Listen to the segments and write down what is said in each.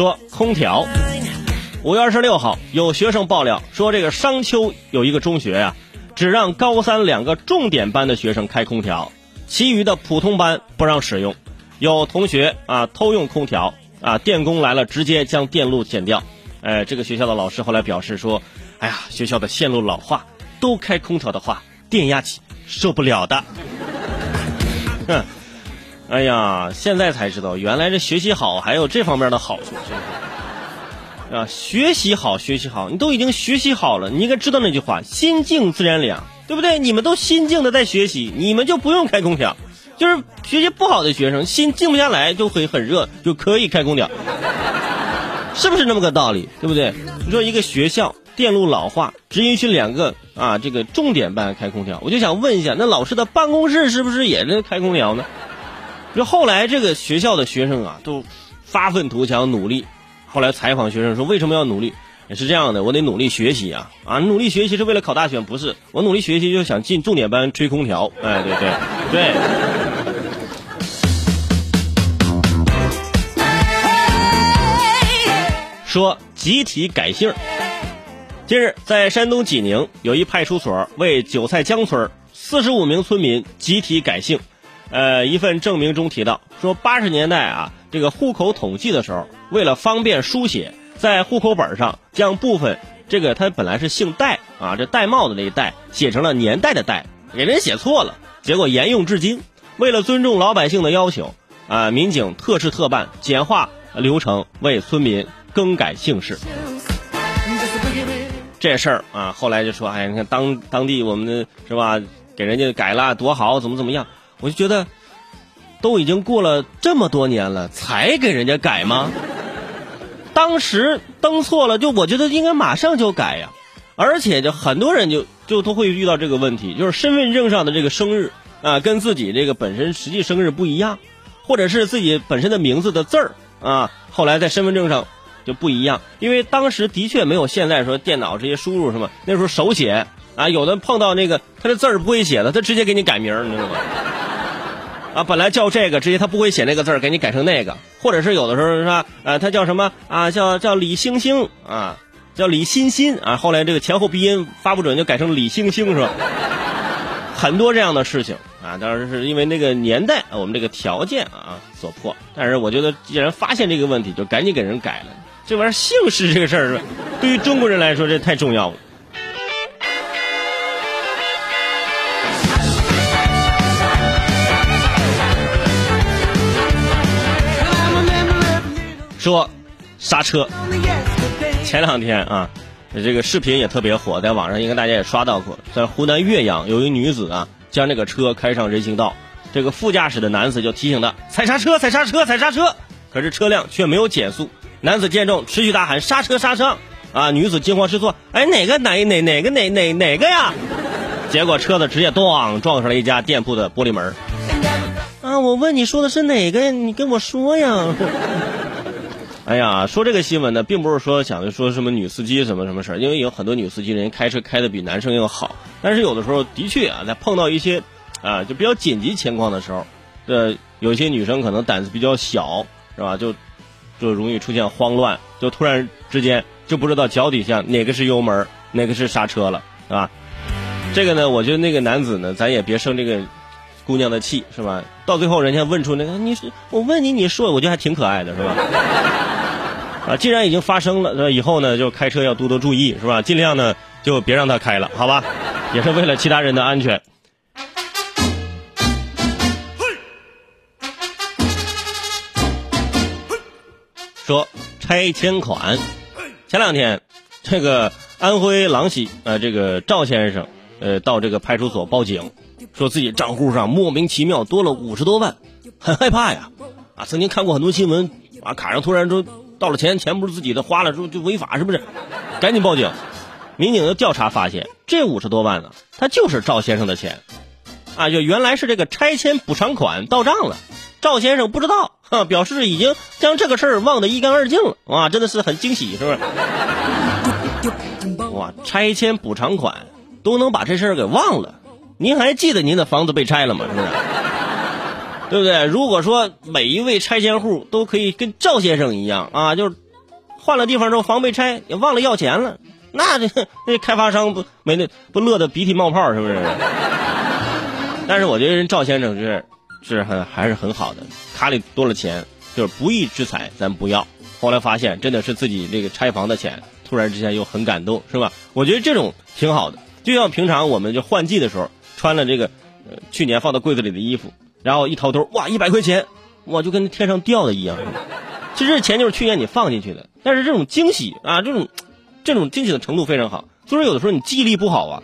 说空调。五月二十六号，有学生爆料说，这个商丘有一个中学呀，只让高三两个重点班的学生开空调，其余的普通班不让使用。有同学啊偷用空调啊，电工来了直接将电路剪掉。哎，这个学校的老师后来表示说：“哎呀，学校的线路老化，都开空调的话，电压起受不了的。”哼，哎呀，现在才知道，原来这学习好还有这方面的好处，是？啊，学习好，学习好，你都已经学习好了，你应该知道那句话：“心静自然凉”，对不对？你们都心静的在学习，你们就不用开空调。就是学习不好的学生，心静不下来，就会很热，就可以开空调。是不是那么个道理？对不对？你说一个学校电路老化，只允许两个啊这个重点班开空调，我就想问一下，那老师的办公室是不是也是开空调呢？就后来这个学校的学生啊，都发愤图强，努力。后来采访学生说，为什么要努力？也是这样的，我得努力学习啊啊！努力学习是为了考大学，不是我努力学习就想进重点班吹空调。哎，对对对。说集体改姓。近日，在山东济宁，有一派出所为韭菜江村四十五名村民集体改姓。呃，一份证明中提到，说八十年代啊，这个户口统计的时候，为了方便书写，在户口本上将部分这个他本来是姓戴啊，这戴帽子那戴写成了年代的代，给人写错了，结果沿用至今。为了尊重老百姓的要求啊，民警特事特办，简化流程，为村民。更改姓氏，这事儿啊，后来就说，哎，你看当当地我们的是吧，给人家改了多好，怎么怎么样？我就觉得，都已经过了这么多年了，才给人家改吗？当时登错了，就我觉得应该马上就改呀。而且就很多人就就都会遇到这个问题，就是身份证上的这个生日啊，跟自己这个本身实际生日不一样，或者是自己本身的名字的字儿啊，后来在身份证上。就不一样，因为当时的确没有现在说电脑这些输入什么，那时候手写啊，有的碰到那个他的字儿不会写的，他直接给你改名，你知道吗？啊，本来叫这个，直接他不会写那个字儿，给你改成那个，或者是有的时候是吧？呃，他叫什么啊？叫叫李星星啊，叫李欣欣啊，后来这个前后鼻音发不准，就改成李星星是吧？很多这样的事情啊，当然是因为那个年代我们这个条件啊所迫，但是我觉得既然发现这个问题，就赶紧给人改了。这玩意儿姓氏这个事儿，对于中国人来说这太重要了。说刹车，前两天啊，这个视频也特别火，在网上应该大家也刷到过，在湖南岳阳有一女子啊，将这个车开上人行道，这个副驾驶的男子就提醒她踩刹车，踩刹车，踩刹车，可是车辆却没有减速。男子见状，持续大喊：“刹车，刹车！”啊，女子惊慌失措：“哎，哪个哪哪哪个哪哪哪个呀？”结果车子直接咣撞上了一家店铺的玻璃门。啊，我问你说的是哪个呀？你跟我说呀！哎呀，说这个新闻呢，并不是说想着说什么女司机什么什么事儿，因为有很多女司机人开车开的比男生要好。但是有的时候的确啊，在碰到一些啊就比较紧急情况的时候，这有些女生可能胆子比较小，是吧？就。就容易出现慌乱，就突然之间就不知道脚底下哪个是油门，哪个是刹车了，是吧？这个呢，我觉得那个男子呢，咱也别生这个姑娘的气，是吧？到最后人家问出那个你是我问你，你说，我觉得还挺可爱的，是吧？啊，既然已经发生了，那以后呢，就开车要多多注意，是吧？尽量呢就别让他开了，好吧？也是为了其他人的安全。说拆迁款，前两天，这个安徽郎溪呃，这个赵先生呃到这个派出所报警，说自己账户上莫名其妙多了五十多万，很害怕呀，啊，曾经看过很多新闻，啊，卡上突然说到了钱，钱不是自己的，花了之后就违法是不是？赶紧报警，民警的调查发现，这五十多万呢，他就是赵先生的钱，啊，就原来是这个拆迁补偿款到账了。赵先生不知道，哈，表示已经将这个事儿忘得一干二净了，哇，真的是很惊喜，是不是？哇，拆迁补偿款都能把这事儿给忘了，您还记得您的房子被拆了吗？是不是？对不对？如果说每一位拆迁户都可以跟赵先生一样啊，就是换了地方之后房被拆，也忘了要钱了，那这那开发商不没那不乐得鼻涕冒泡是不是？但是我觉得人赵先生是是很还是很好的，卡里多了钱，就是不义之财咱不要。后来发现真的是自己这个拆房的钱，突然之间又很感动，是吧？我觉得这种挺好的，就像平常我们就换季的时候穿了这个呃去年放到柜子里的衣服，然后一掏兜，哇，一百块钱，哇，就跟天上掉的一样。其实这钱就是去年你放进去的，但是这种惊喜啊，这种这种惊喜的程度非常好。所以说有的时候你记忆力不好啊，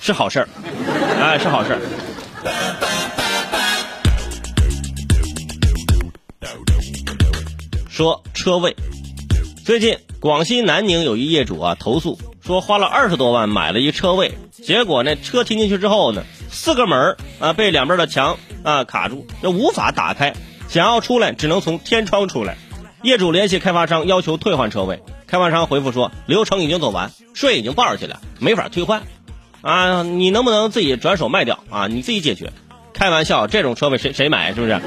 是好事儿，哎，是好事儿。说车位，最近广西南宁有一业主啊投诉说花了二十多万买了一车位，结果呢车停进去之后呢，四个门啊被两边的墙啊卡住，那无法打开，想要出来只能从天窗出来。业主联系开发商要求退换车位，开发商回复说流程已经走完，税已经报上去了，没法退换。啊，你能不能自己转手卖掉啊？你自己解决。开玩笑，这种车位谁谁买是不是？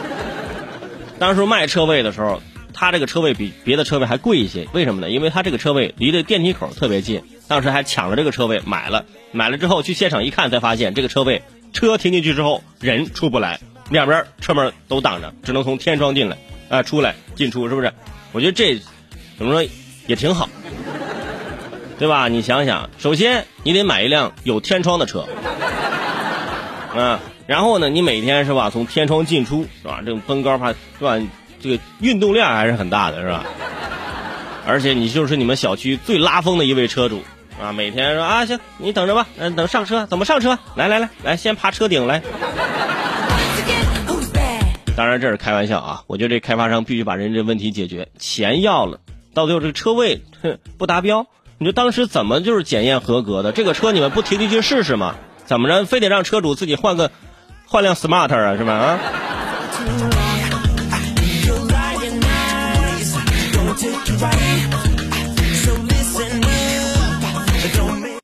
当时卖车位的时候。他这个车位比别的车位还贵一些，为什么呢？因为他这个车位离这电梯口特别近，当时还抢了这个车位买了，买了之后去现场一看，才发现这个车位车停进去之后人出不来，两边车门都挡着，只能从天窗进来，啊，出来进出是不是？我觉得这怎么说也挺好，对吧？你想想，首先你得买一辆有天窗的车，啊，然后呢，你每天是吧，从天窗进出是吧？这种登高爬是吧？这个运动量还是很大的，是吧？而且你就是你们小区最拉风的一位车主啊！每天说啊，行，你等着吧，嗯，等上车，怎么上车？来来来来，先爬车顶来。当然这是开玩笑啊！我觉得这开发商必须把人这问题解决，钱要了，到最后这个车位哼不达标，你说当时怎么就是检验合格的？这个车你们不停进去试试吗？怎么着，非得让车主自己换个换辆 smart 啊，是吧？啊？